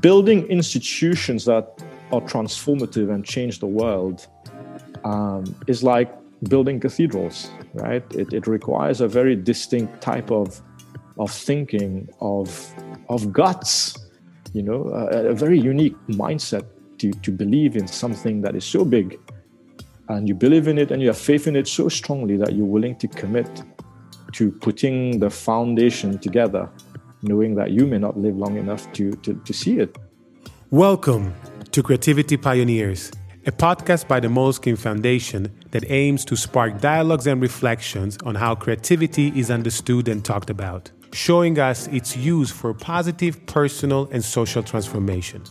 building institutions that are transformative and change the world um, is like building cathedrals, right? It, it requires a very distinct type of of thinking, of of guts, you know, a, a very unique mindset to, to believe in something that is so big and you believe in it and you have faith in it so strongly that you're willing to commit to putting the foundation together, knowing that you may not live long enough to, to, to see it. Welcome to Creativity Pioneers, a podcast by the Moleskine Foundation that aims to spark dialogues and reflections on how creativity is understood and talked about, showing us its use for positive personal and social transformation.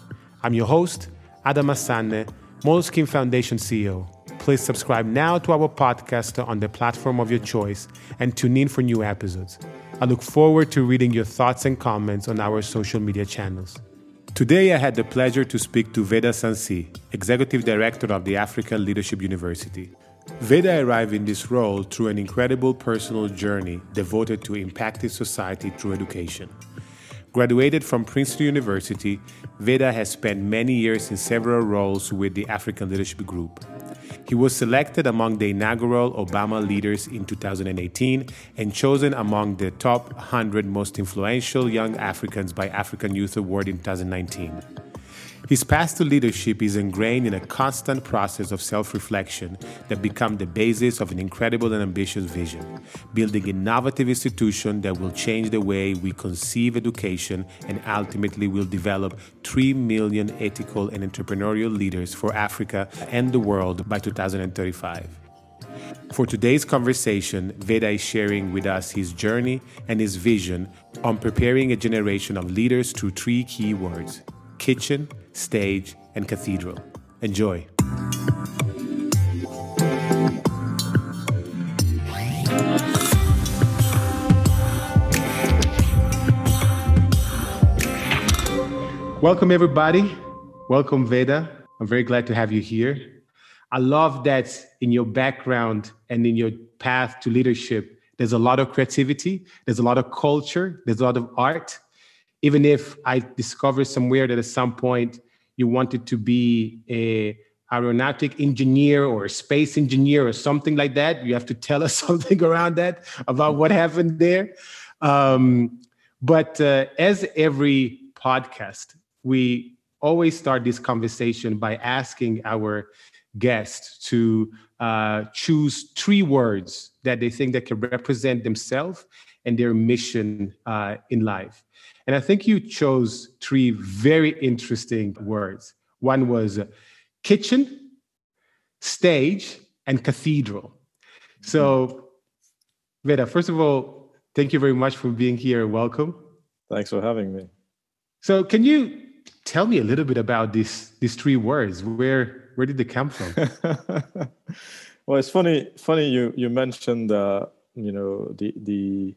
I'm your host, Adama Sanneh, Moleskine Foundation CEO. Please subscribe now to our podcast on the platform of your choice and tune in for new episodes. I look forward to reading your thoughts and comments on our social media channels. Today, I had the pleasure to speak to Veda Sunassee, Executive Director of the African Leadership University. Veda arrived in this role through an incredible personal journey devoted to impacting society through education. Graduated from Princeton University, Veda has spent many years in several roles with the African Leadership Group. He was selected among the inaugural Obama leaders in 2018 and chosen among the top 100 most influential young Africans by African Youth Award in 2019. His path to leadership is ingrained in a constant process of self reflection that become the basis of an incredible and ambitious vision, building innovative institutions that will change the way we conceive education and ultimately will develop 3 million ethical and entrepreneurial leaders for Africa and the world by 2035. For today's conversation, Veda is sharing with us his journey and his vision on preparing a generation of leaders through three key words kitchen, stage, and cathedral. Enjoy. Welcome, everybody. Welcome, Veda. I'm very glad to have you here. I love that in your background and in your path to leadership, there's a lot of creativity, there's a lot of culture, there's a lot of art. Even if I discovered somewhere that at some point you wanted to be a aeronautic engineer or a space engineer or something like that, you have to tell us something around that about what happened there. Um, but uh, as every podcast, we always start this conversation by asking our guests to uh, choose three words that they think that can represent themselves and their mission uh, in life. And I think you chose three very interesting words. One was kitchen, stage, and cathedral. So, Veda, first of all, thank you very much for being here. Welcome. Thanks for having me. So, can you tell me a little bit about these these three words? Where where did they come from? well, it's funny. Funny you you mentioned uh, you know the the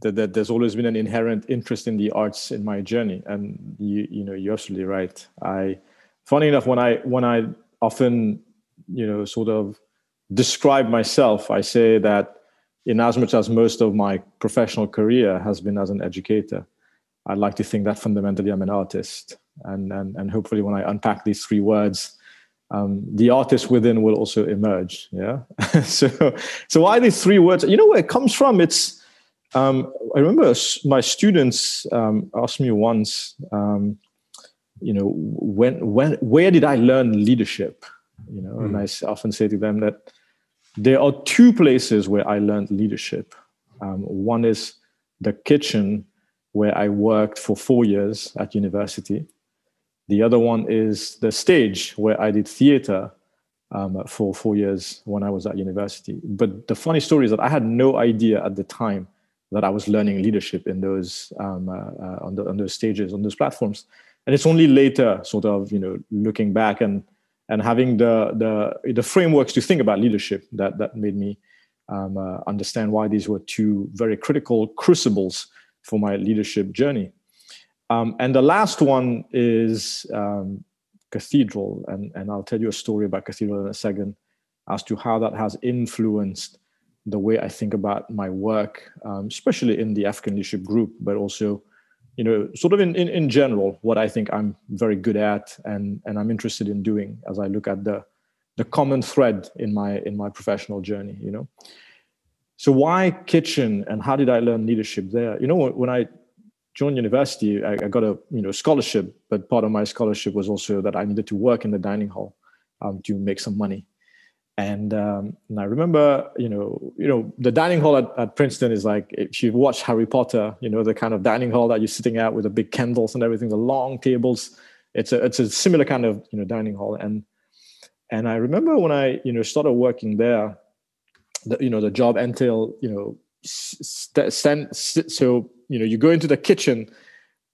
that, that there's always been an inherent interest in the arts in my journey and you you know you're absolutely right i funny enough when i when i often you know sort of describe myself i say that in as much as most of my professional career has been as an educator i'd like to think that fundamentally i'm an artist and and, and hopefully when i unpack these three words um, the artist within will also emerge yeah so so why these three words you know where it comes from it's um, I remember my students um, asked me once, um, you know, when, when, where did I learn leadership? You know, mm. and hmm. I often say to them that there are two places where I learned leadership. Um, one is the kitchen, where I worked for four years at university. The other one is the stage, where I did theater um, for four years when I was at university. But the funny story is that I had no idea at the time that I was learning leadership in those um, uh, uh, on, the, on those stages on those platforms. And it's only later, sort of, you know, looking back and and having the the the frameworks to think about leadership that that made me um, uh, understand why these were two very critical crucibles for my leadership journey. Um, and the last one is um, cathedral, and and I'll tell you a story about cathedral in a second, as to how that has influenced the way I think about my work, um, especially in the African leadership group, but also you know, sort of in, in, in general, what I think I'm very good at and, and I'm interested in doing as I look at the, the common thread in my, in my professional journey, you know. So why kitchen and how did I learn leadership there? You know, when I joined university, I, I got a, you know, scholarship, but part of my scholarship was also that I needed to work in the dining hall um, to make some money. And, um, and I remember, you know, you know, the dining hall at, at Princeton is like if you watch Harry Potter, you know, the kind of dining hall that you're sitting at with the big candles and everything, the long tables. It's a it's a similar kind of you know dining hall. And and I remember when I you know started working there, the, you know the job entailed you know st- stand, so you know you go into the kitchen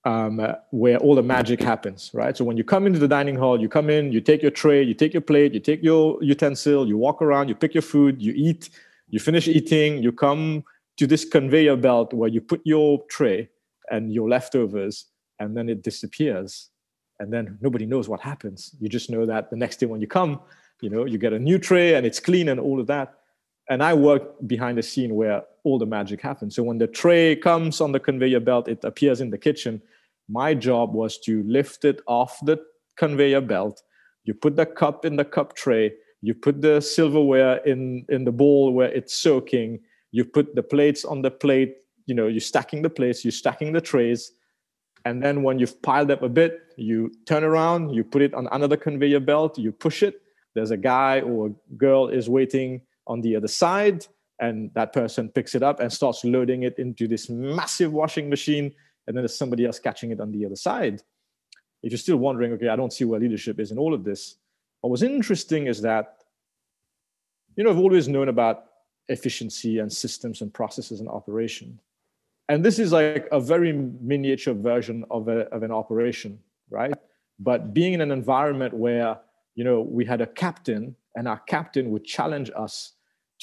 um, uh, where all the magic happens, right? So when you come into the dining hall, you come in, you take your tray, you take your plate, you take your utensil, you walk around, you pick your food, you eat, you finish eating, you come to this conveyor belt where you put your tray and your leftovers, and then it disappears. And then nobody knows what happens. You just know that the next day when you come, you know, you get a new tray and it's clean and all of that. And I work behind the scene where all the magic happens. So when the tray comes on the conveyor belt, it appears in the kitchen. My job was to lift it off the conveyor belt. You put the cup in the cup tray. You put the silverware in in the bowl where it's soaking. You put the plates on the plate. You know you're stacking the plates you're stacking the trays. And then when you've piled up a bit you turn around you put it on another conveyor belt you push it. There's a guy or a girl is waiting on the other side and that person picks it up and starts loading it into this massive washing machine and then there's somebody else catching it on the other side. If you're still wondering, okay, I don't see where leadership is in all of this, what was interesting is that, you know, I've always known about efficiency and systems and processes and operation. And this is like a very miniature version of, a, of an operation, right? But being in an environment where, you know, we had a captain and our captain would challenge us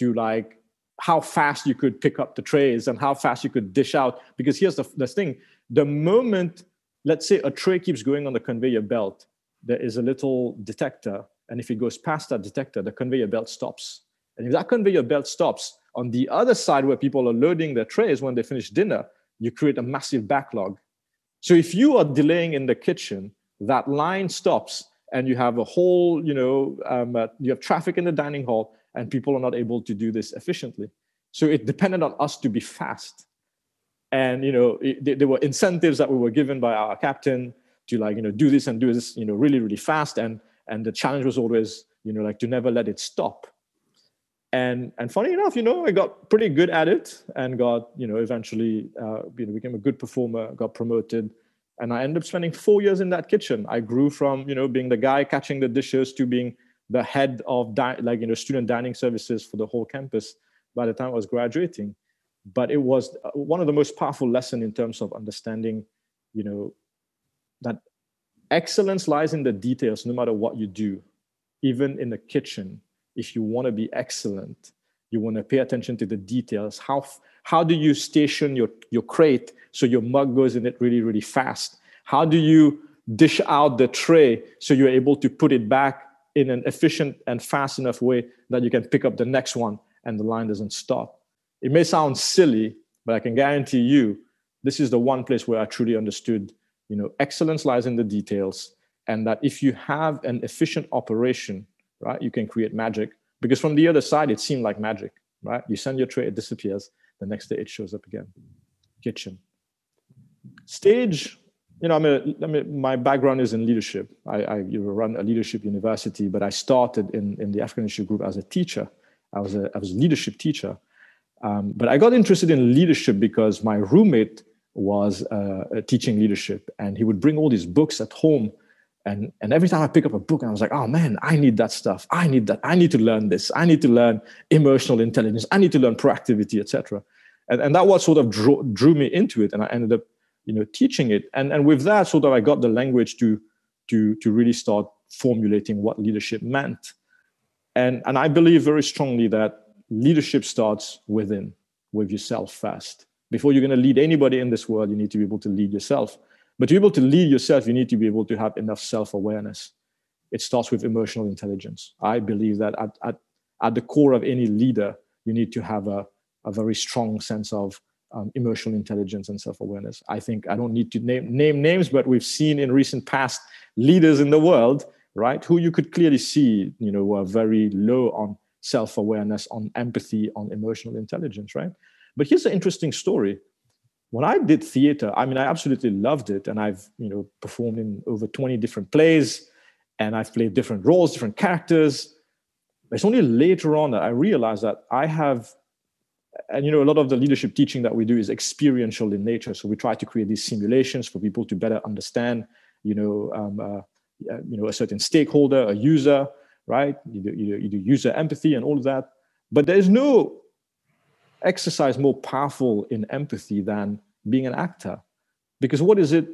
to like how fast you could pick up the trays and how fast you could dish out. Because here's the, the thing the moment, let's say, a tray keeps going on the conveyor belt, there is a little detector. And if it goes past that detector, the conveyor belt stops. And if that conveyor belt stops, on the other side where people are loading their trays when they finish dinner, you create a massive backlog. So if you are delaying in the kitchen, that line stops and you have a whole, you know, um, uh, you have traffic in the dining hall and people are not able to do this efficiently. So it depended on us to be fast. And you know, it, there were incentives that we were given by our captain to like you know do this and do this you know really really fast. And and the challenge was always you know like to never let it stop. And and funny enough, you know, I got pretty good at it and got you know eventually uh, you know became a good performer, got promoted, and I ended up spending four years in that kitchen. I grew from you know being the guy catching the dishes to being the head of like you know student dining services for the whole campus by the time I was graduating. But it was uh, one of the most powerful lesson in terms of understanding, you know, that excellence lies in the details. No matter what you do, even in the kitchen, if you want to be excellent, you want to pay attention to the details. How how do you station your your crate so your mug goes in it really really fast? How do you dish out the tray so you're able to put it back in an efficient and fast enough way that you can pick up the next one and the line doesn't stop. It may sound silly, but I can guarantee you this is the one place where I truly understood, you know, excellence lies in the details and that if you have an efficient operation, right, you can create magic because from the other side it seemed like magic, right? You send your tray, it disappears, the next day it shows up again. Kitchen. Stage you know, I'm a, I mean, my background is in leadership. I, I run a leadership university, but I started in, in the African Leadership Group as a teacher. I was a, I was a leadership teacher. Um, but I got interested in leadership because my roommate was uh, teaching leadership and he would bring all these books at home. And, and every time I pick up a book, I was like, oh man, I need that stuff. I need that. I need to learn this. I need to learn emotional intelligence. I need to learn proactivity, etc. And, and that what sort of drew, drew me into it. And I ended up you know teaching it. And and with that sort of i got the language to to to really start formulating what leadership meant. And and i believe very strongly that leadership starts within with yourself first. Before you're going to lead anybody in this world you need to be able to lead yourself. But to be able to lead yourself you need to be able to have enough self-awareness. It starts with emotional intelligence. I believe that at, at, at the core of any leader you need to have a, a very strong sense of um, emotional intelligence and self-awareness. I think I don't need to name name names, but we've seen in recent past leaders in the world, right, who you could clearly see, you know, were very low on self-awareness, on empathy, on emotional intelligence, right? But here's an interesting story. When I did theater, I mean, I absolutely loved it, and I've you know performed in over 20 different plays, and I've played different roles, different characters. It's only later on that I realized that I have and you know a lot of the leadership teaching that we do is experiential in nature. So we try to create these simulations for people to better understand you know um, uh, you know a certain stakeholder a user right? You do, you, do, you do user empathy and all of that. But there is no exercise more powerful in empathy than being an actor. Because what is it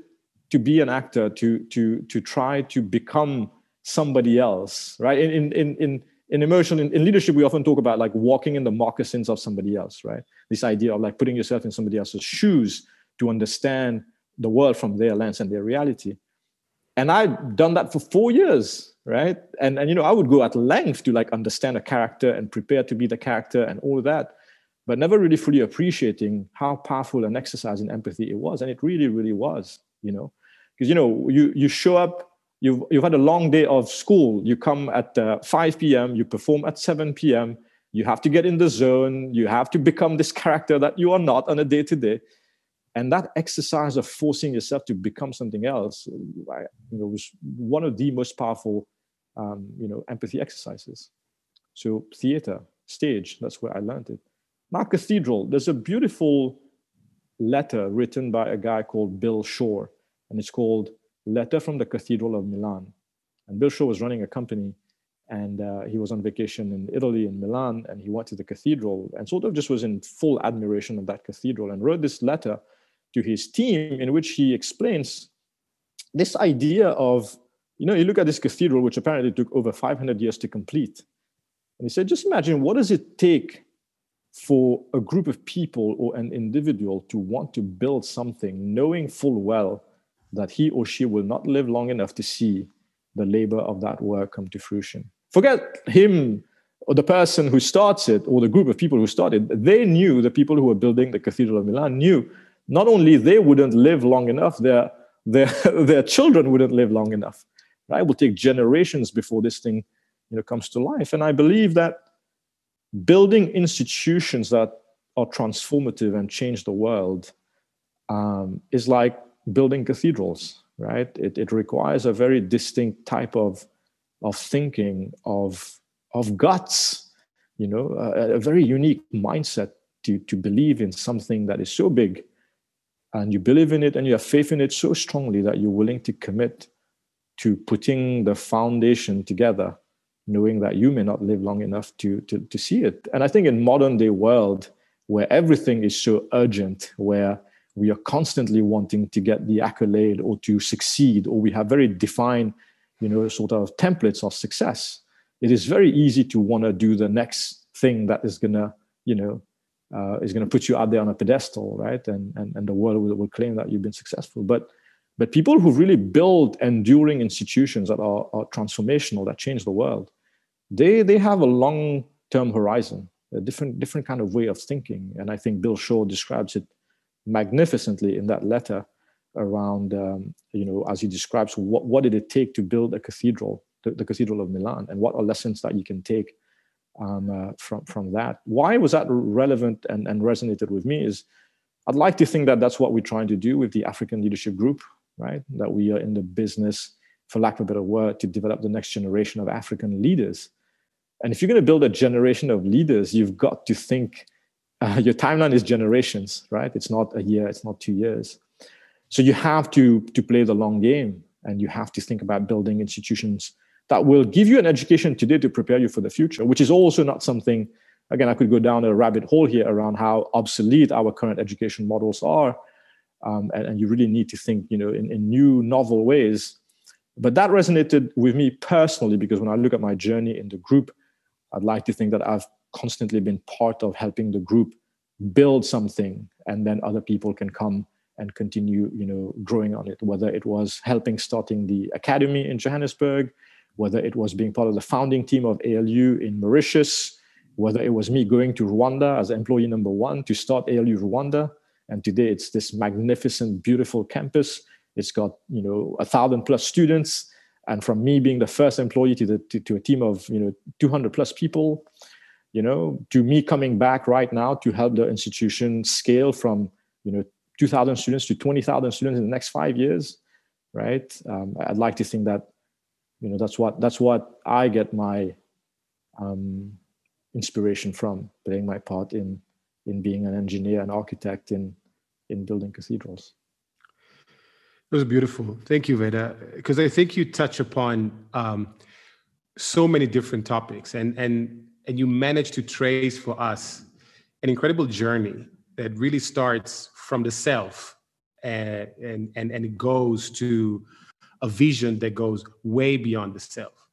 to be an actor to to to try to become somebody else right? In in in in emotion in, in, leadership we often talk about like walking in the moccasins of somebody else right? This idea of like putting yourself in somebody else's shoes to understand the world from their lens and their reality. And i'd done that for four years right? And and you know i would go at length to like understand a character and prepare to be the character and all that but never really fully appreciating how powerful an exercise in empathy it was. And it really really was you know? Because you know you you show up You've, you've had a long day of school. You come at uh, 5 p.m., you perform at 7 p.m., you have to get in the zone, you have to become this character that you are not on a day to day. And that exercise of forcing yourself to become something else I, you know, was one of the most powerful um, you know, empathy exercises. So, theater, stage, that's where I learned it. Now, cathedral, there's a beautiful letter written by a guy called Bill Shore, and it's called letter from the Cathedral of Milan. And Bill Shore was running a company and uh, he was on vacation in Italy, in Milan, and he went to the cathedral and sort of just was in full admiration of that cathedral and wrote this letter to his team in which he explains this idea of, you know, you look at this cathedral, which apparently took over 500 years to complete. And he said, just imagine what does it take for a group of people or an individual to want to build something knowing full well that he or she will not live long enough to see the labor of that work come to fruition. Forget him or the person who starts it or the group of people who started. They knew, the people who were building the Cathedral of Milan knew not only they wouldn't live long enough, their, their, their children wouldn't live long enough. Right? Will take generations before this thing you know, comes to life. And I believe that building institutions that are transformative and change the world um, is like building cathedrals, right? It, it requires a very distinct type of, of thinking, of, of guts, you know, a, a very unique mindset to, to believe in something that is so big and you believe in it and you have faith in it so strongly that you're willing to commit to putting the foundation together knowing that you may not live long enough to, to, to see it and i think in modern day world where everything is so urgent where we are constantly wanting to get the accolade or to succeed or we have very defined you know sort of templates of success. It is very easy to want to do the next thing that is going to you know uh, is going to put you out there on a pedestal right? And and, and the world will, will claim that you've been successful. But but people who really build enduring institutions that are, are transformational that change the world they they have a long term horizon a different different kind of way of thinking. And i think Bill Shore describes it magnificently in that letter around, um, you know, as he describes what, what did it take to build a cathedral, the, the Cathedral of Milan, and what are lessons that you can take um, uh, from, from that. Why was that relevant and, and resonated with me is I'd like to think that that's what we're trying to do with the African Leadership Group, right? That we are in the business, for lack of a better word, to develop the next generation of African leaders. And if you're going to build a generation of leaders, you've got to think uh, your timeline is generations, right? It's not a year, it's not two years. So you have to to play the long game, and you have to think about building institutions that will give you an education today to prepare you for the future, which is also not something. Again, I could go down a rabbit hole here around how obsolete our current education models are, um, and, and, you really need to think, you know, in, in new, novel ways. But that resonated with me personally because when I look at my journey in the group, I'd like to think that I've constantly been part of helping the group build something and then other people can come and continue you know growing on it. Whether it was helping starting the academy in johannesburg whether it was being part of the founding team of alu in mauritius whether it was me going to rwanda as employee number one to start alu rwanda and today it's this magnificent beautiful campus. It's got you know a thousand plus students and from me being the first employee to the to, to a team of you know 200 plus people you know to me coming back right now to help the institution scale from you know 2000 students to 20000 students in the next five years right? Um, i'd like to think that you know that's what that's what i get my um, inspiration from playing my part in in being an engineer and architect in in building cathedrals. It was beautiful. Thank you veda. Because i think you touch upon um, so many different topics and and and you managed to trace for us an incredible journey that really starts from the self and and and, and it goes to a vision that goes way beyond the self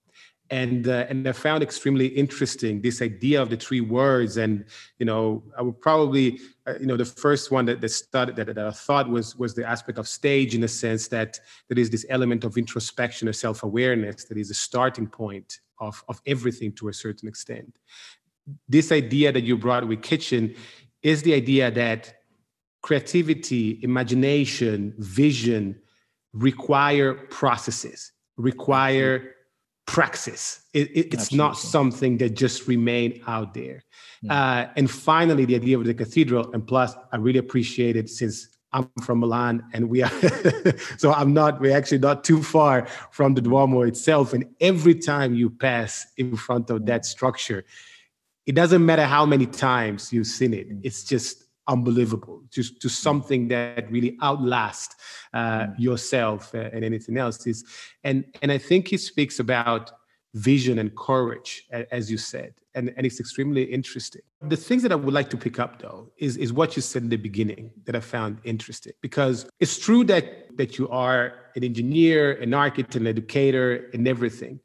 and uh, and I found extremely interesting this idea of the three words. And you know, I would probably uh, you know the first one that that started that, that I thought was was the aspect of stage in the sense that there is this element of introspection or self awareness that is a starting point of of everything to a certain extent. This idea that you brought with kitchen is the idea that creativity, imagination, vision require processes, require praxis. It, it, it's not something that just remain out there. Yeah. Uh, and finally, the idea of the cathedral, and plus, I really appreciate it since I'm from Milan, and we are so I'm not. We're actually not too far from the Duomo itself. And every time you pass in front of that structure, it doesn't matter how many times you've seen it. It's just unbelievable just to something that really outlasts uh, mm. yourself uh, and anything else is and and i think he speaks about vision and courage as you said and, and it's extremely interesting. The things that i would like to pick up though is, is what you said in the beginning that i found interesting because it's true that that you are an engineer an architect an educator and everything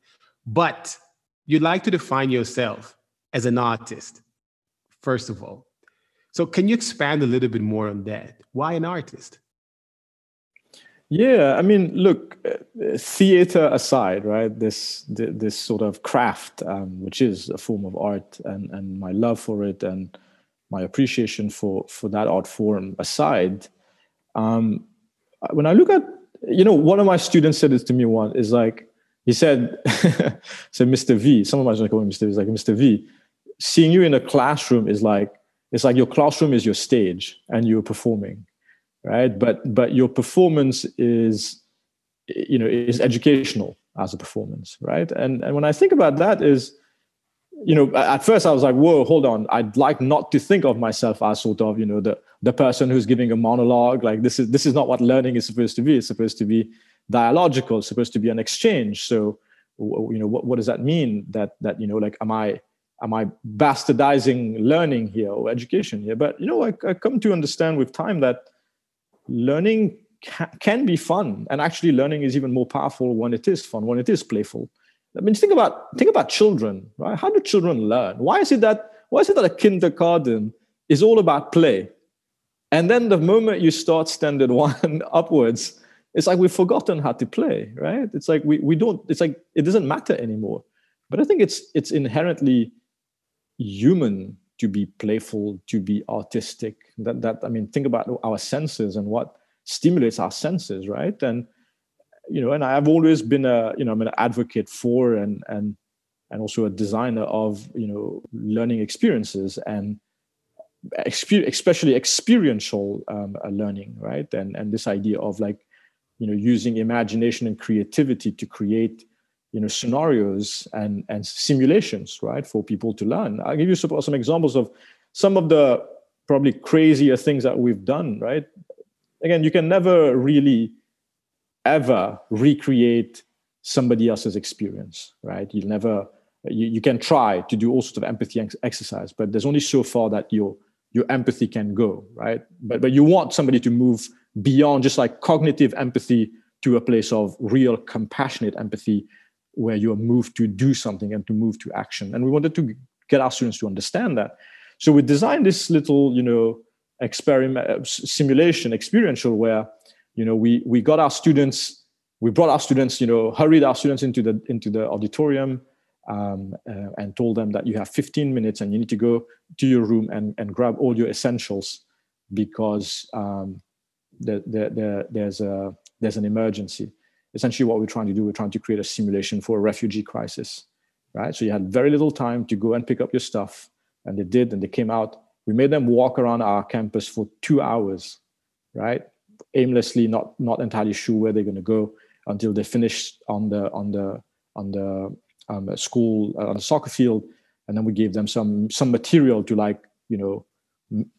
but you like to define yourself as an artist first of all so, can you expand a little bit more on that? Why an artist? Yeah, I mean, look, uh, theater aside, right? This this sort of craft, um, which is a form of art, and and my love for it, and my appreciation for for that art form aside, um, when I look at, you know, one of my students said this to me one is like, he said, said Mr. V. Some of my students call him Mr. V. He's like Mr. V. Seeing you in a classroom is like it's like your classroom is your stage and you're performing right? But but your performance is you know is educational as a performance right? And and when i think about that is you know at first i was like whoa hold on. I'd like not to think of myself as sort of you know the the person who's giving a monologue. Like this is this is not what learning is supposed to be. It's supposed to be dialogical. It's supposed to be an exchange. So you know what, what does that mean? That that you know like am i am I bastardizing learning here or education here? But you know, I, I come to understand with time that learning ca- can be fun, and actually, learning is even more powerful when it is fun, when it is playful. I mean, think about think about children, right? How do children learn? Why is it that why is it that a kindergarten is all about play, and then the moment you start standard one upwards, it's like we've forgotten how to play, right? It's like we we don't. It's like it doesn't matter anymore. But I think it's it's inherently human to be playful, to be artistic. That that I mean, think about our senses and what stimulates our senses, right? And you know, and I've always been a you know I'm an advocate for and and and also a designer of you know learning experiences and especially experiential um, uh, learning, right? And and this idea of like you know using imagination and creativity to create you know scenarios and and simulations right for people to learn. I'll give you some, some examples of some of the probably crazier things that we've done right? Again you can never really ever recreate somebody else's experience right? You'll never you, you can try to do all sorts of empathy exercise but there's only so far that your your empathy can go right? But but you want somebody to move beyond just like cognitive empathy to a place of real compassionate empathy where you are moved to do something and to move to action. And we wanted to get our students to understand that. So we designed this little, you know, experiment uh, simulation experiential where, you know, we we got our students, we brought our students, you know, hurried our students into the into the auditorium. Um, uh, and told them that you have 15 minutes and you need to go to your room and, and grab all your essentials because um, the, the, the, there's a there's an emergency. Essentially, what we're trying to do, we're trying to create a simulation for a refugee crisis, right? So you had very little time to go and pick up your stuff, and they did, and they came out. We made them walk around our campus for two hours, right? Aimlessly, not not entirely sure where they're going to go until they finished on the on the on the um, school uh, on the soccer field, and then we gave them some some material to like you know m-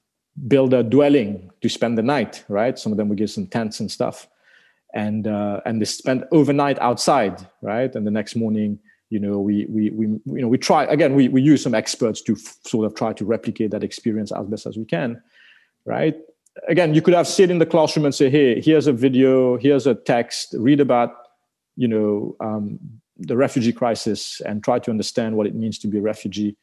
build a dwelling to spend the night. Right, some of them we gave some tents and stuff, and uh, and they spent overnight outside. Right, and the next morning you know we we we you know we try again we we use some experts to f- sort of try to replicate that experience as best as we can right again you could have sit in the classroom and say hey here's a video here's a text read about you know um, the refugee crisis and try to understand what it means to be a refugee.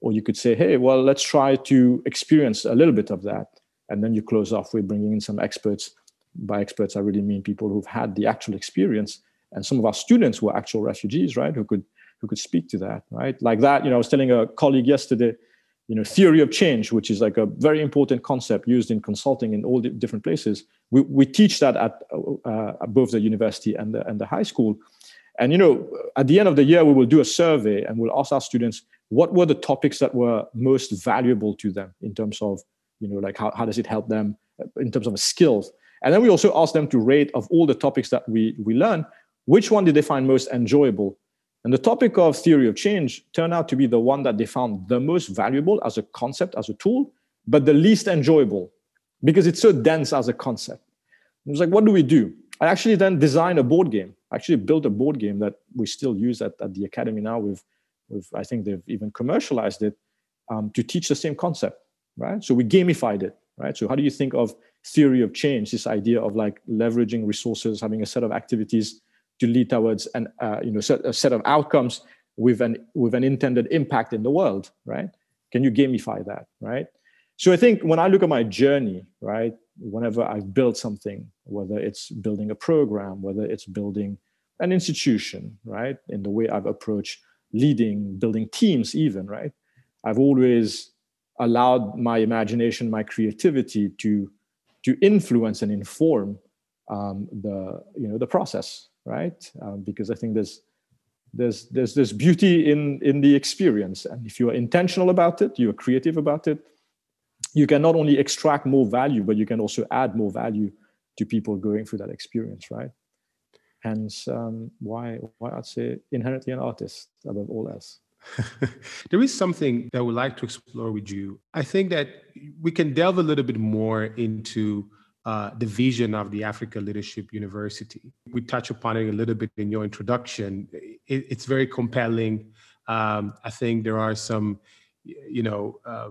Or you could say, hey, well, let's try to experience a little bit of that. And then you close off with bringing in some experts. By experts, I really mean people who've had the actual experience and some of our students were actual refugees, right? Who could who could speak to that, right? Like that, you know, I was telling a colleague yesterday, you know, theory of change, which is like a very important concept used in consulting in all the different places. We, we teach that at uh, both the university and the, and the high school. And you know, at the end of the year, we will do a survey and we'll ask our students what were the topics that were most valuable to them in terms of, you know, like how, how does it help them in terms of skills. And then we also asked them to rate of all the topics that we, we learn, which one did they find most enjoyable? And the topic of theory of change turned out to be the one that they found the most valuable as a concept, as a tool, but the least enjoyable because it's so dense as a concept. It was like, what do we do? I actually then designed a board game I actually built a board game that we still use at, at the academy now. With I think they've even commercialized it um, to teach the same concept, right? So we gamified it, right? So how do you think of theory of change? This idea of like leveraging resources, having a set of activities to lead towards an uh, you know set, a set of outcomes with an with an intended impact in the world, right? Can you gamify that, right? So I think when I look at my journey, right, whenever I've built something, whether it's building a program, whether it's building an institution, right, in the way I've approached leading, building teams, even, right, I've always allowed my imagination, my creativity to to influence and inform um, the you know the process, right? Um, because I think there's there's there's this beauty in in the experience, and if you are intentional about it, you are creative about it, you can not only extract more value, but you can also add more value to people going through that experience, right? Hence, um, why why I'd say inherently an artist above all else. there is something that I would like to explore with you. I think that we can delve a little bit more into uh, the vision of the Africa Leadership University. We touch upon it a little bit in your introduction. It, it's very compelling. Um, I think there are some, you know, uh,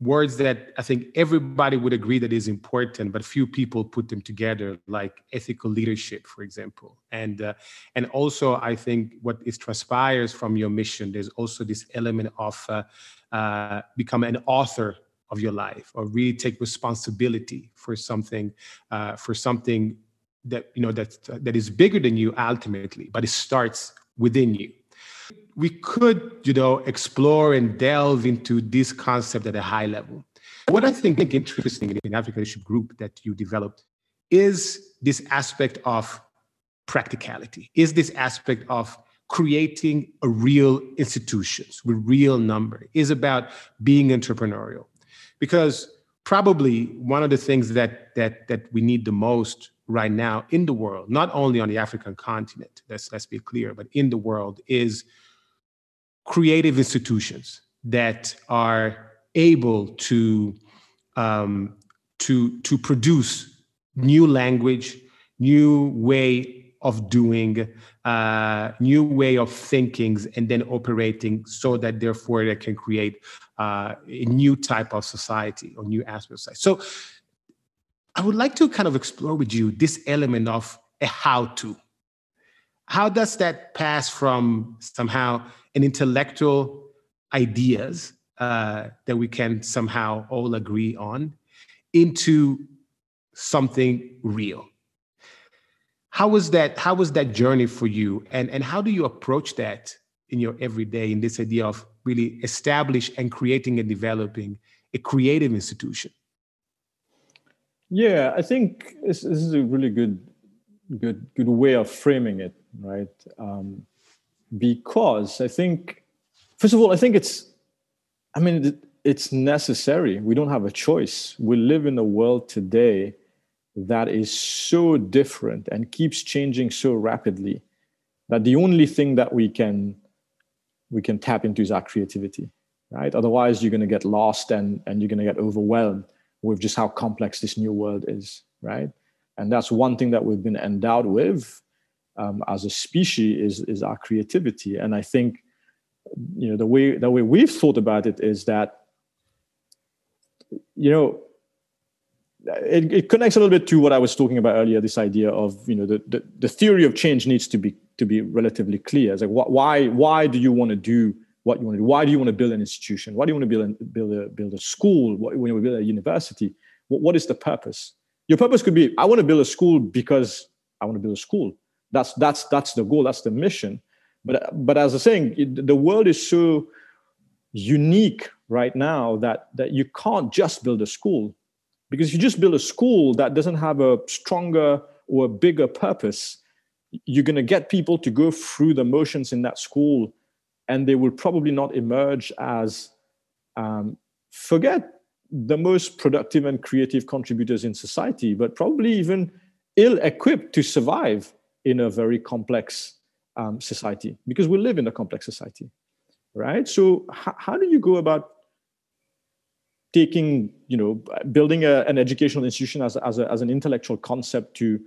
words that I think everybody would agree that is important, but few people put them together, like ethical leadership, for example. And uh, and also, I think what is transpires from your mission, there's also this element of uh, uh, become an author of your life, or really take responsibility for something, uh, for something that you know that that is bigger than you ultimately, but it starts within you we could, you know, explore and delve into this concept at a high level. What I think interesting in African Leadership Group that you developed is this aspect of practicality, is this aspect of creating a real institutions with real number, is about being entrepreneurial. Because probably one of the things that that that we need the most right now in the world, not only on the African continent, let's let's be clear, but in the world is creative institutions that are able to um, to to produce new language, new way of doing, uh, new way of thinking, and then operating, so that therefore they can create uh, a new type of society or new aspect of society. So, I would like to kind of explore with you this element of a how-to. How does that pass from somehow an intellectual ideas uh, that we can somehow all agree on into something real. How was that? How was that journey for you? And, and how do you approach that in your everyday in this idea of really establish and creating and developing a creative institution? Yeah, I think this, this is a really good, good, good way of framing it, right? Um, because I think, first of all, I think it's, I mean, it's necessary. We don't have a choice. We live in a world today that is so different and keeps changing so rapidly that the only thing that we can we can tap into is our creativity right otherwise you're going to get lost and and you're going to get overwhelmed with just how complex this new world is right and that's one thing that we've been endowed with um, as a species is is our creativity and i think you know the way the way we've thought about it is that you know it, it connects a little bit to what i was talking about earlier this idea of you know the, the, the theory of change needs to be to be relatively clear. It's like, wh- why, why do you want to do what you want to do? Why do you want to build an institution? Why do you want to build a, build a, build a school? Why, when you build a university? What, what is the purpose? Your purpose could be, I want to build a school because I want to build a school. That's, that's, that's the goal. That's the mission. But, but as I'm saying, the world is so unique right now that, that you can't just build a school. Because if you just build a school that doesn't have a stronger or a bigger purpose, you're going to get people to go through the motions in that school and they will probably not emerge as um, forget the most productive and creative contributors in society but probably even ill equipped to survive in a very complex um, society because we live in a complex society right? So h- how do you go about taking you know building a, an educational institution as, as, a, as an intellectual concept to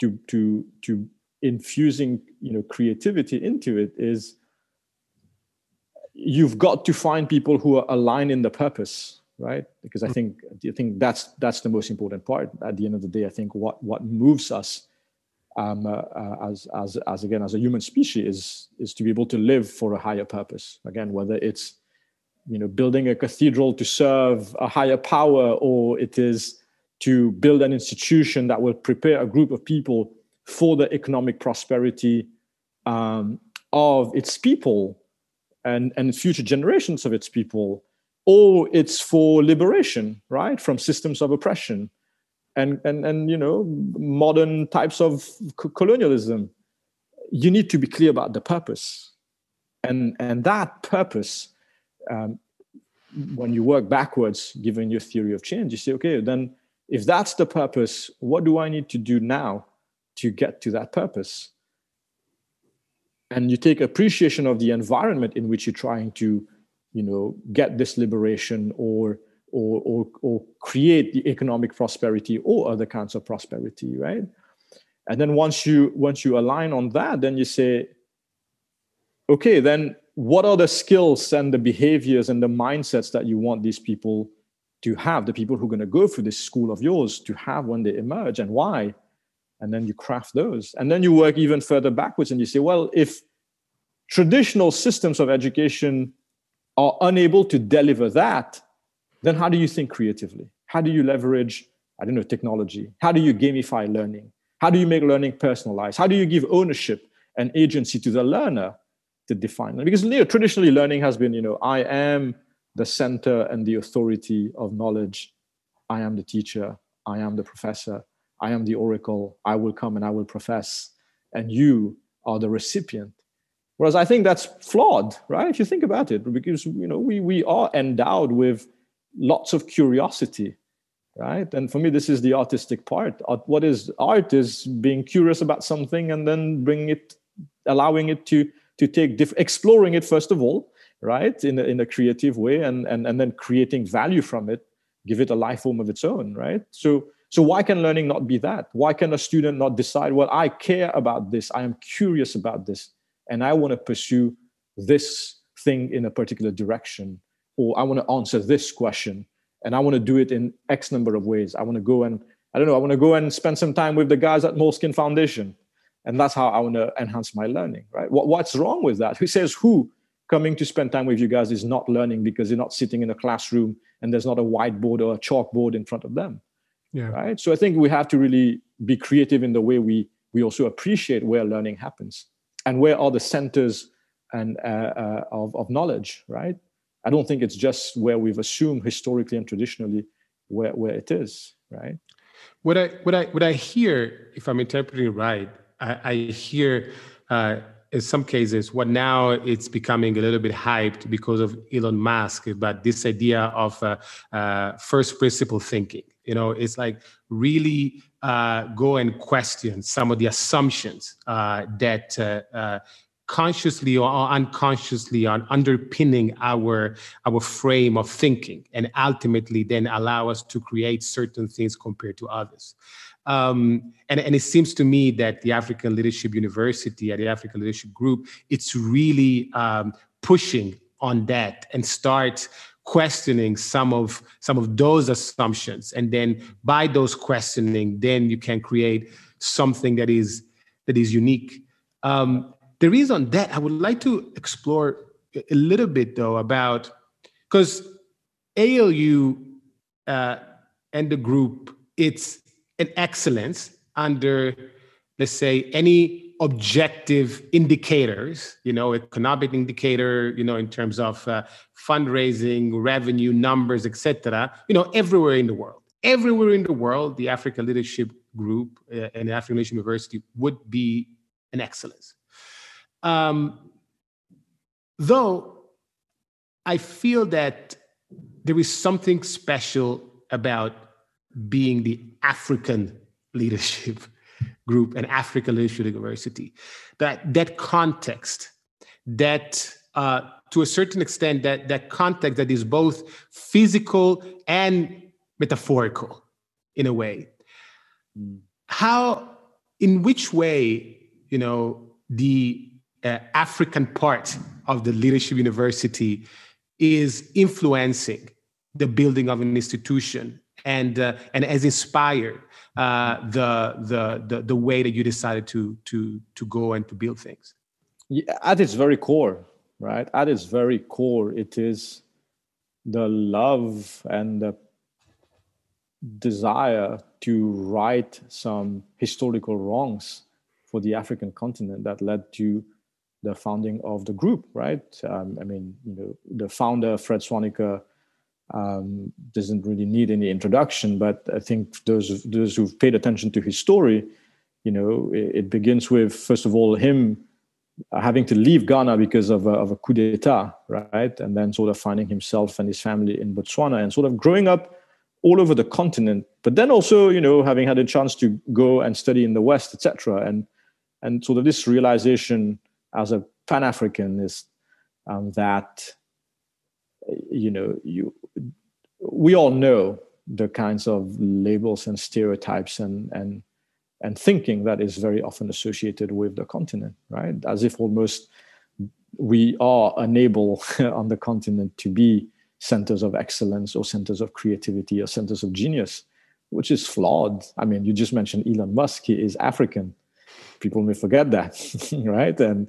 to to to infusing you know creativity into it is you've got to find people who are aligned in the purpose right? Because i think i think that's that's the most important part. At the end of the day i think what what moves us um, uh, uh, as as as again as a human species is is to be able to live for a higher purpose. Again whether it's you know building a cathedral to serve a higher power or it is to build an institution that will prepare a group of people for the economic prosperity um, of its people and, and future generations of its people, or it's for liberation, right, from systems of oppression and, and, and you know, modern types of colonialism. You need to be clear about the purpose. And, and that purpose, um, when you work backwards, given your theory of change, you say, okay, then if that's the purpose, what do I need to do now to get to that purpose and you take appreciation of the environment in which you're trying to you know get this liberation or or or, or create the economic prosperity or other kinds of prosperity right? And then once you once you align on that then you say okay then what are the skills and the behaviors and the mindsets that you want these people to have the people who are going to go through this school of yours to have when they emerge and why? And then you craft those. And then you work even further backwards and you say well if traditional systems of education are unable to deliver that then how do you think creatively? How do you leverage i don't know technology? How do you gamify learning? How do you make learning personalized? How do you give ownership and agency to the learner to define it because you know, traditionally learning has been you know i am the center and the authority of knowledge. I am the teacher. I am the professor. I am the oracle, I will come and I will profess, and you are the recipient. Whereas I think that's flawed, right? If you think about it, because you know we we are endowed with lots of curiosity, right? And for me, this is the artistic part. What is art is being curious about something and then bringing it, allowing it to to take diff- exploring it first of all, right, in a, in a creative way, and and and then creating value from it, give it a life form of its own, right? So so why can learning not be that? Why can a student not decide, well, I care about this, I am curious about this, and I want to pursue this thing in a particular direction, or I want to answer this question, and I want to do it in X number of ways. I want to go and I don't know, I want to go and spend some time with the guys at Moleskine Foundation. And that's how I want to enhance my learning, right? What, what's wrong with that? Who says who coming to spend time with you guys is not learning because they're not sitting in a classroom and there's not a whiteboard or a chalkboard in front of them? yeah. right so i think we have to really be creative in the way we we also appreciate where learning happens and where are the centers and uh, uh, of, of knowledge right i don't think it's just where we've assumed historically and traditionally where, where it is right What I what I what I hear, if I'm interpreting right, I, I hear uh, in some cases what now it's becoming a little bit hyped because of Elon Musk, but this idea of uh, uh, first principle thinking. You know, it's like really uh, go and question some of the assumptions uh, that uh, consciously or unconsciously are underpinning our our frame of thinking and ultimately then allow us to create certain things compared to others. Um, and, and it seems to me that the african leadership university at the african leadership group it's really um, pushing on that and start questioning some of some of those assumptions. And then by those questioning then you can create something that is that is unique. Um, the reason that I would like to explore a little bit though about because ALU uh, and the group, it's an excellence under, let's say, any objective indicators, you know, economic indicator, you know, in terms of uh, fundraising, revenue, numbers, etc. You know, everywhere in the world, everywhere in the world, the Africa Leadership Group uh, and the African Leadership University would be an excellence. Um, though I feel that there is something special about being the African leadership group and African Leadership University. That that context, that uh, to a certain extent, that that context that is both physical and metaphorical in a way. Mm. How, in which way, you know, the uh, African part of the Leadership University is influencing the building of an institution and uh, and has inspired uh, the, the the the way that you decided to to to go and to build things. Yeah, at its very core, right? At its very core, it is the love and the desire to right some historical wrongs for the African continent that led to the founding of the group, right? Um, I mean, you know, the founder Fred Swaniker um, doesn't really need any introduction, but I think those those who've paid attention to his story, you know, it, it begins with first of all him having to leave Ghana because of a, of a coup d'état, right, and then sort of finding himself and his family in Botswana and sort of growing up all over the continent, but then also, you know, having had a chance to go and study in the West, etc., and and sort of this realization as a Pan Africanist um, that you know you we all know the kinds of labels and stereotypes and and and thinking that is very often associated with the continent, right? As if almost we are unable on the continent to be centers of excellence or centers of creativity or centers of genius, which is flawed. I mean, you just mentioned Elon Musk, he is African. People may forget that, right? And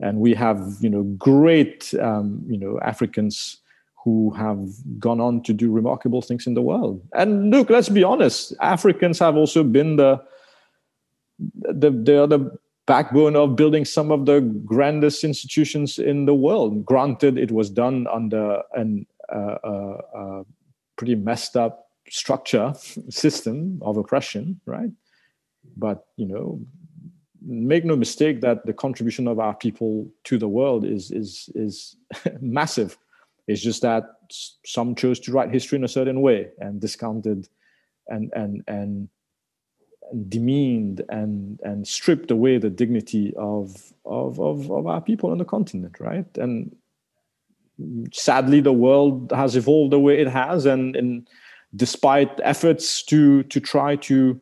and we have you know great um, you know Africans who have gone on to do remarkable things in the world. And look, let's be honest, Africans have also been the the the, backbone of building some of the grandest institutions in the world. Granted, it was done under an uh, uh, uh, pretty messed up structure system of oppression, right? But you know, make no mistake that the contribution of our people to the world is is is massive. It's just that some chose to write history in a certain way and discounted and and and demeaned and and stripped away the dignity of of of, of our people on the continent, right? And sadly, the world has evolved the way it has, and and despite efforts to to try to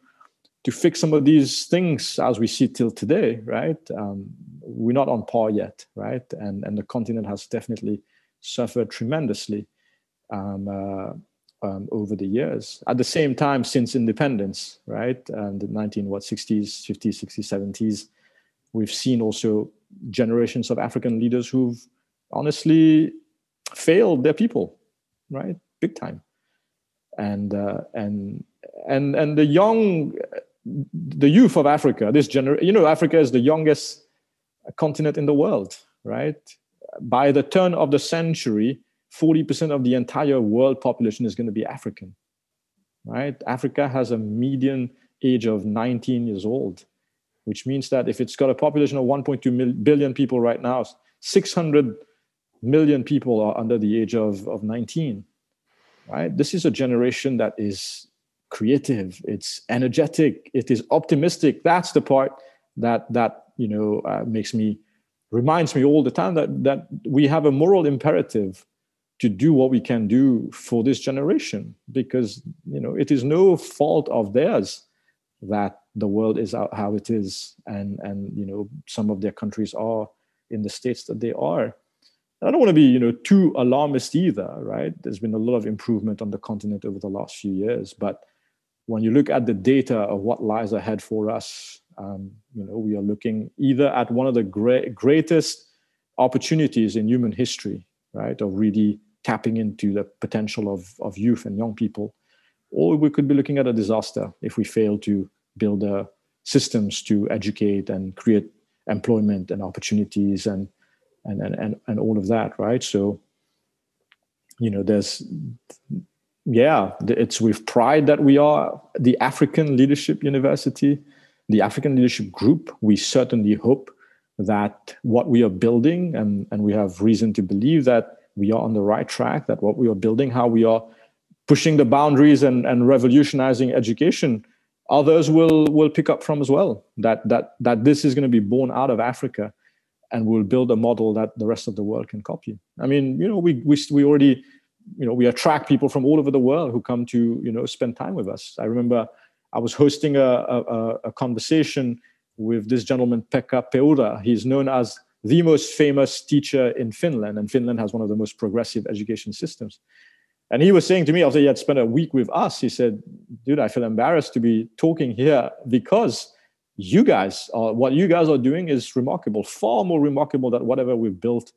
to fix some of these things as we see till today, right? Um, we're not on par yet, right? And and the continent has definitely suffered tremendously um, uh, um, over the years. At the same time, since independence, right, and the 19 what 60s, 50s, 60s, 70s, we've seen also generations of African leaders who've honestly failed their people, right, big time, and uh, and and and the young the youth of Africa, this generation, you know, Africa is the youngest continent in the world, right? By the turn of the century, 40% of the entire world population is going to be African. right? Africa has a median age of 19 years old, which means that if it's got a population of 1.2 billion people right now, 600 million people are under the age of, of 19, right? This is a generation that is creative, it's energetic, it is optimistic. That's the part that, that you know, uh, makes me, reminds me all the time that, that we have a moral imperative to do what we can do for this generation because you know it is no fault of theirs that the world is how it is and and you know some of their countries are in the states that they are i don't want to be you know too alarmist either right there's been a lot of improvement on the continent over the last few years but when you look at the data of what lies ahead for us um, you know we are looking either at one of the great, greatest opportunities in human history right of really tapping into the potential of, of youth and young people. Or we could be looking at a disaster if we fail to build uh, systems to educate and create employment and opportunities and, and, and, and, and all of that, right? So, you know, there's, yeah, it's with pride that we are the African Leadership University, the African Leadership Group. We certainly hope that what we are building, and, and we have reason to believe that we are on the right track, that what we are building, how we are pushing the boundaries and, and revolutionizing education, others will will pick up from as well. That that that this is going to be born out of Africa and we'll build a model that the rest of the world can copy. I mean, you know, we we we already, you know, we attract people from all over the world who come to, you know, spend time with us. I remember I was hosting a, a, a conversation with this gentleman, Pekka Peura. He's known as the most famous teacher in Finland, and Finland has one of the most progressive education systems. And he was saying to me after he had spent a week with us, he said, "Dude, I feel embarrassed to be talking here because you guys are what you guys are doing is remarkable, far more remarkable than whatever we've built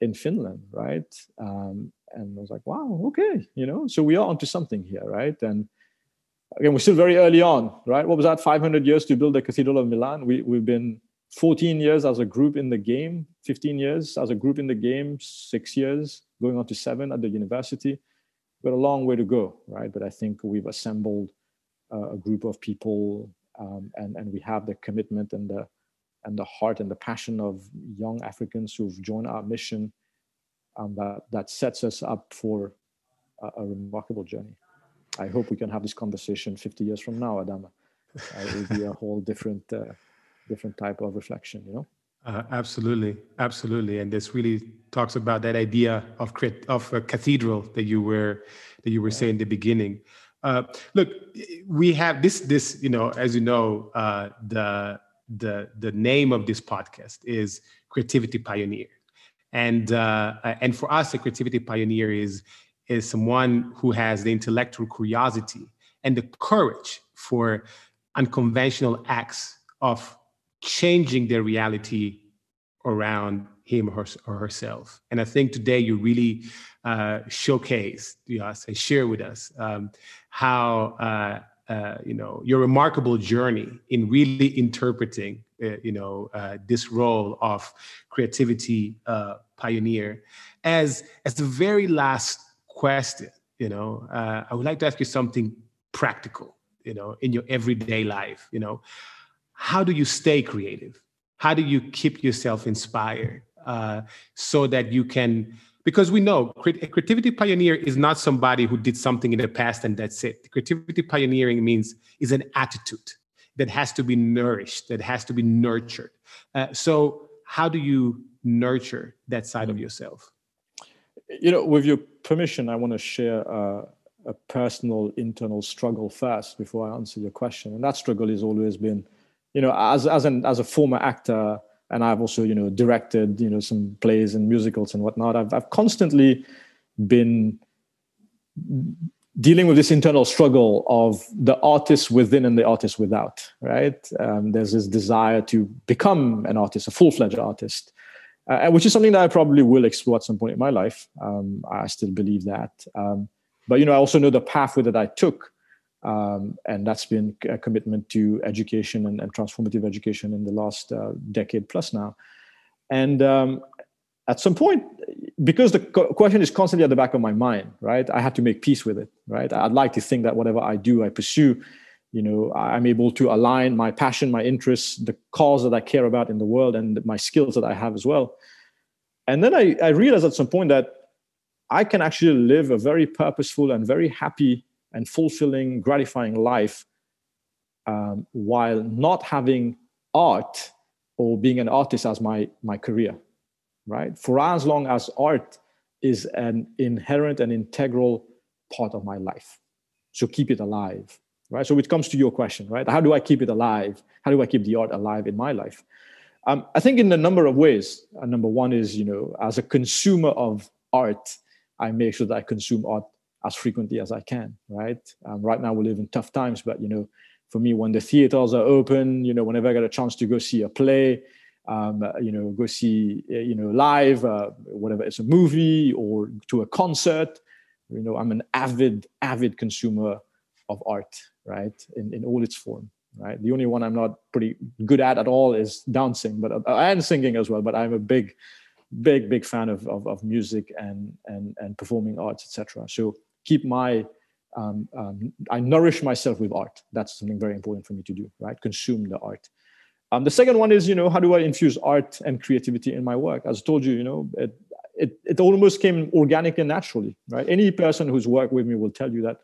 in Finland, right?" Um, and I was like, "Wow, okay, you know, so we are onto something here, right?" And again, we're still very early on, right? What was that? 500 years to build the Cathedral of Milan. We, we've been 14 years as a group in the game, 15 years as a group in the game, six years going on to seven at the university. We've got a long way to go, right? But I think we've assembled uh, a group of people um, and, and we have the commitment and the, and the heart and the passion of young Africans who've joined our mission um, that, that sets us up for a, a, remarkable journey. I hope we can have this conversation 50 years from now, Adama. Uh, it will be a whole different uh, different type of reflection you know uh, absolutely absolutely and this really talks about that idea of of a cathedral that you were that you were yeah. saying in the beginning uh, look we have this this you know as you know uh, the the the name of this podcast is creativity pioneer and uh, and for us a creativity pioneer is is someone who has the intellectual curiosity and the courage for unconventional acts of changing their reality around him or, her, or herself. And I think today you really uh, showcase, you know, say, share with us um, how uh, uh, you know your remarkable journey in really interpreting, uh, you know, uh, this role of creativity uh, pioneer. As as the very last question, you know, I would like to ask you something practical, you know, in your everyday life, you know how do you stay creative? How do you keep yourself inspired uh, so that you can? Because we know a creativity pioneer is not somebody who did something in the past and that's it. Creativity pioneering means is an attitude that has to be nourished, that has to be nurtured. Uh, so, how do you nurture that side of yourself? You know, with your permission, I want to share uh, a personal internal struggle first before I answer your question. And that struggle has always been you know, as as an as a former actor, and I've also you know directed you know some plays and musicals and whatnot. I've I've constantly been dealing with this internal struggle of the artist within and the artist without. Right? Um, there's this desire to become an artist, a full fledged artist. Uh, which is something that I probably will explore at some point in my life. Um, I still believe that. Um, but you know, I also know the pathway that I took um, and that's been a commitment to education and, and transformative education in the last uh, decade plus now. And um, at some point, because the question is constantly at the back of my mind, right? I have to make peace with it, right? I'd like to think that whatever I do, I pursue, you know, I'm able to align my passion, my interests, the cause that I care about in the world, and my skills that I have as well. And then I, I realized at some point that I can actually live a very purposeful and very happy and fulfilling, gratifying life um, while not having art or being an artist as my my career right? For as long as art is an inherent and integral part of my life. So keep it alive right? So it comes to your question right? How do i keep it alive? How do i keep the art alive in my life? Um, i think in a number of ways. Uh, number one is you know as a consumer of art i make sure that i consume art as frequently as i can right? Um, right now we live in tough times but you know for me when the theaters are open you know whenever i get a chance to go see a play um, you know go see uh, you know live uh, whatever it's a movie or to a concert you know i'm an avid avid consumer of art right in, in all its form right the only one i'm not pretty good at at all is dancing but uh, and singing as well but i'm a big big big fan of, of, of music and and and performing arts etc so keep my um, um, I nourish myself with art. That's something very important for me to do, right? Consume the art. Um, the second one is, you know, how do I infuse art and creativity in my work? As I told you, you know, it, it, it almost came organic and naturally, right? Any person who's worked with me will tell you that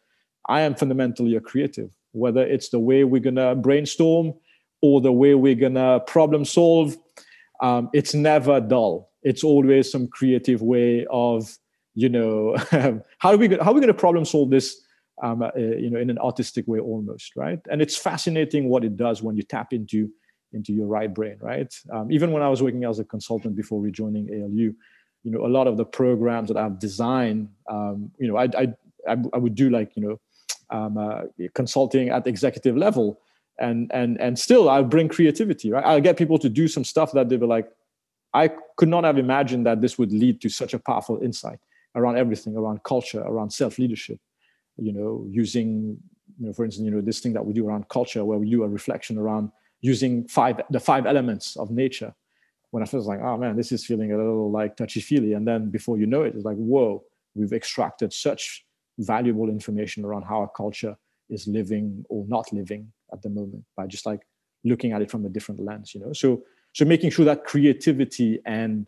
I am fundamentally a creative, whether it's the way we're gonna brainstorm or the way we're gonna problem solve. Um, it's never dull. It's always some creative way of, you know, how are we how are we going to problem solve this um, uh, you know, in an artistic way almost, right? And it's fascinating what it does when you tap into into your right brain, right? Um, even when I was working as a consultant before rejoining ALU, you know, a lot of the programs that I've designed, um, you know, I, I, I would do like, you know, um, uh, consulting at executive level, and and and still I bring creativity, right? I get people to do some stuff that they were like, I could not have imagined that this would lead to such a powerful insight around everything, around culture, around self leadership, you know, using, you know, for instance, you know, this thing that we do around culture, where we do a reflection around using five the five elements of nature. When I first was like, oh man, this is feeling a little like touchy feely, and then before you know it, it's like, whoa, we've extracted such valuable information around how a culture is living or not living at the moment by just like looking at it from a different lens, you know. So so making sure that creativity and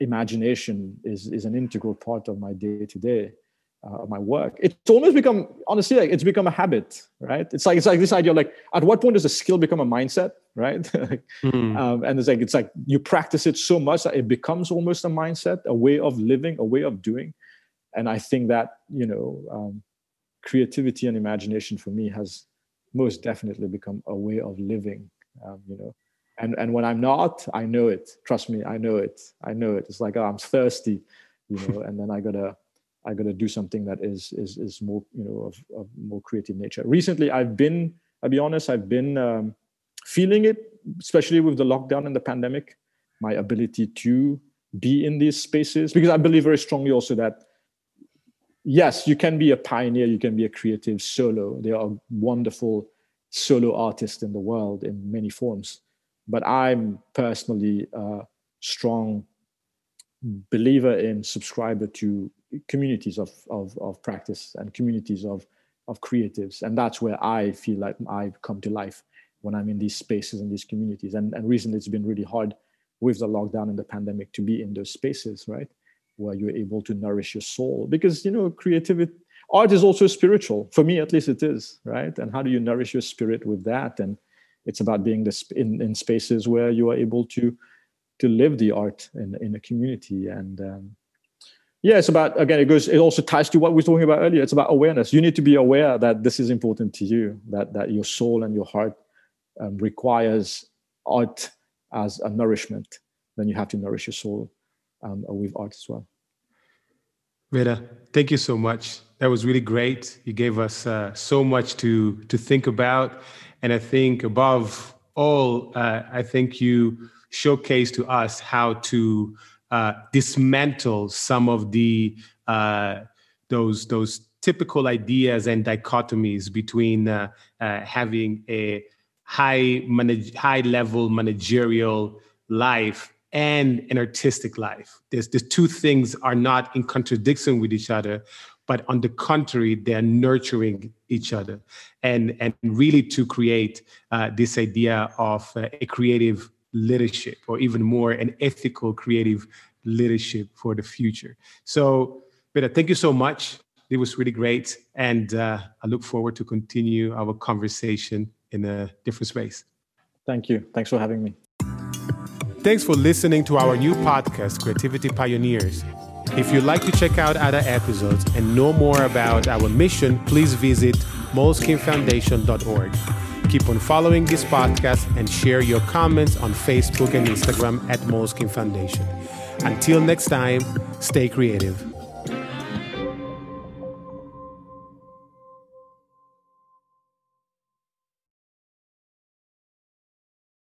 imagination is is an integral part of my day to day uh, my work. It's almost become honestly like it's become a habit right? It's like it's like this idea like at what point does a skill become a mindset right? Mm. um, and it's like it's like you practice it so much that it becomes almost a mindset a way of living a way of doing. And i think that you know um, creativity and imagination for me has most definitely become a way of living um, you know. And and when i'm not i know it. Trust me i know it. I know it. It's like oh, i'm thirsty you know and then i gotta I got to do something that is is is more you know of, of more creative nature. Recently, I've been I'll be honest, I've been um, feeling it, especially with the lockdown and the pandemic. My ability to be in these spaces because I believe very strongly also that yes, you can be a pioneer, you can be a creative solo. There are wonderful solo artists in the world in many forms, but I'm personally a strong believer in subscriber to communities of, of, of practice and communities of, of creatives. And that's where I feel like I come to life when I'm in these spaces and these communities. And, and recently it's been really hard with the lockdown and the pandemic to be in those spaces, right? Where you're able to nourish your soul. Because, you know, creativity, art is also spiritual. For me, at least it is, right? And how do you nourish your spirit with that? And it's about being this in, in spaces where you are able to to live the art in, in a community and um, yeah it's about again it goes it also ties to what we were talking about earlier. It's about awareness. You need to be aware that this is important to you that that your soul and your heart um, requires art as a nourishment. Then you have to nourish your soul um, with art as well. Veda, thank you so much. That was really great. You gave us uh, so much to to think about, and I think above all, uh, I think you showcased to us how to uh, dismantle some of the uh, those those typical ideas and dichotomies between uh, uh having a high manage, high level managerial life and an artistic life. There's these two things are not in contradiction with each other, but on the contrary, they're nurturing each other, and and really to create uh, this idea of uh, a creative leadership, or even more, an ethical creative leadership for the future. So, Peter, thank you so much. It was really great, and uh, I look forward to continue our conversation in a different space. Thank you. Thanks for having me. Thanks for listening to our new podcast, Creativity Pioneers. If you'd like to check out other episodes and know more about our mission, please visit moleskine.foundation.org. Keep on following this podcast and share your comments on Facebook and Instagram at Moleskine Foundation. Until next time, stay creative.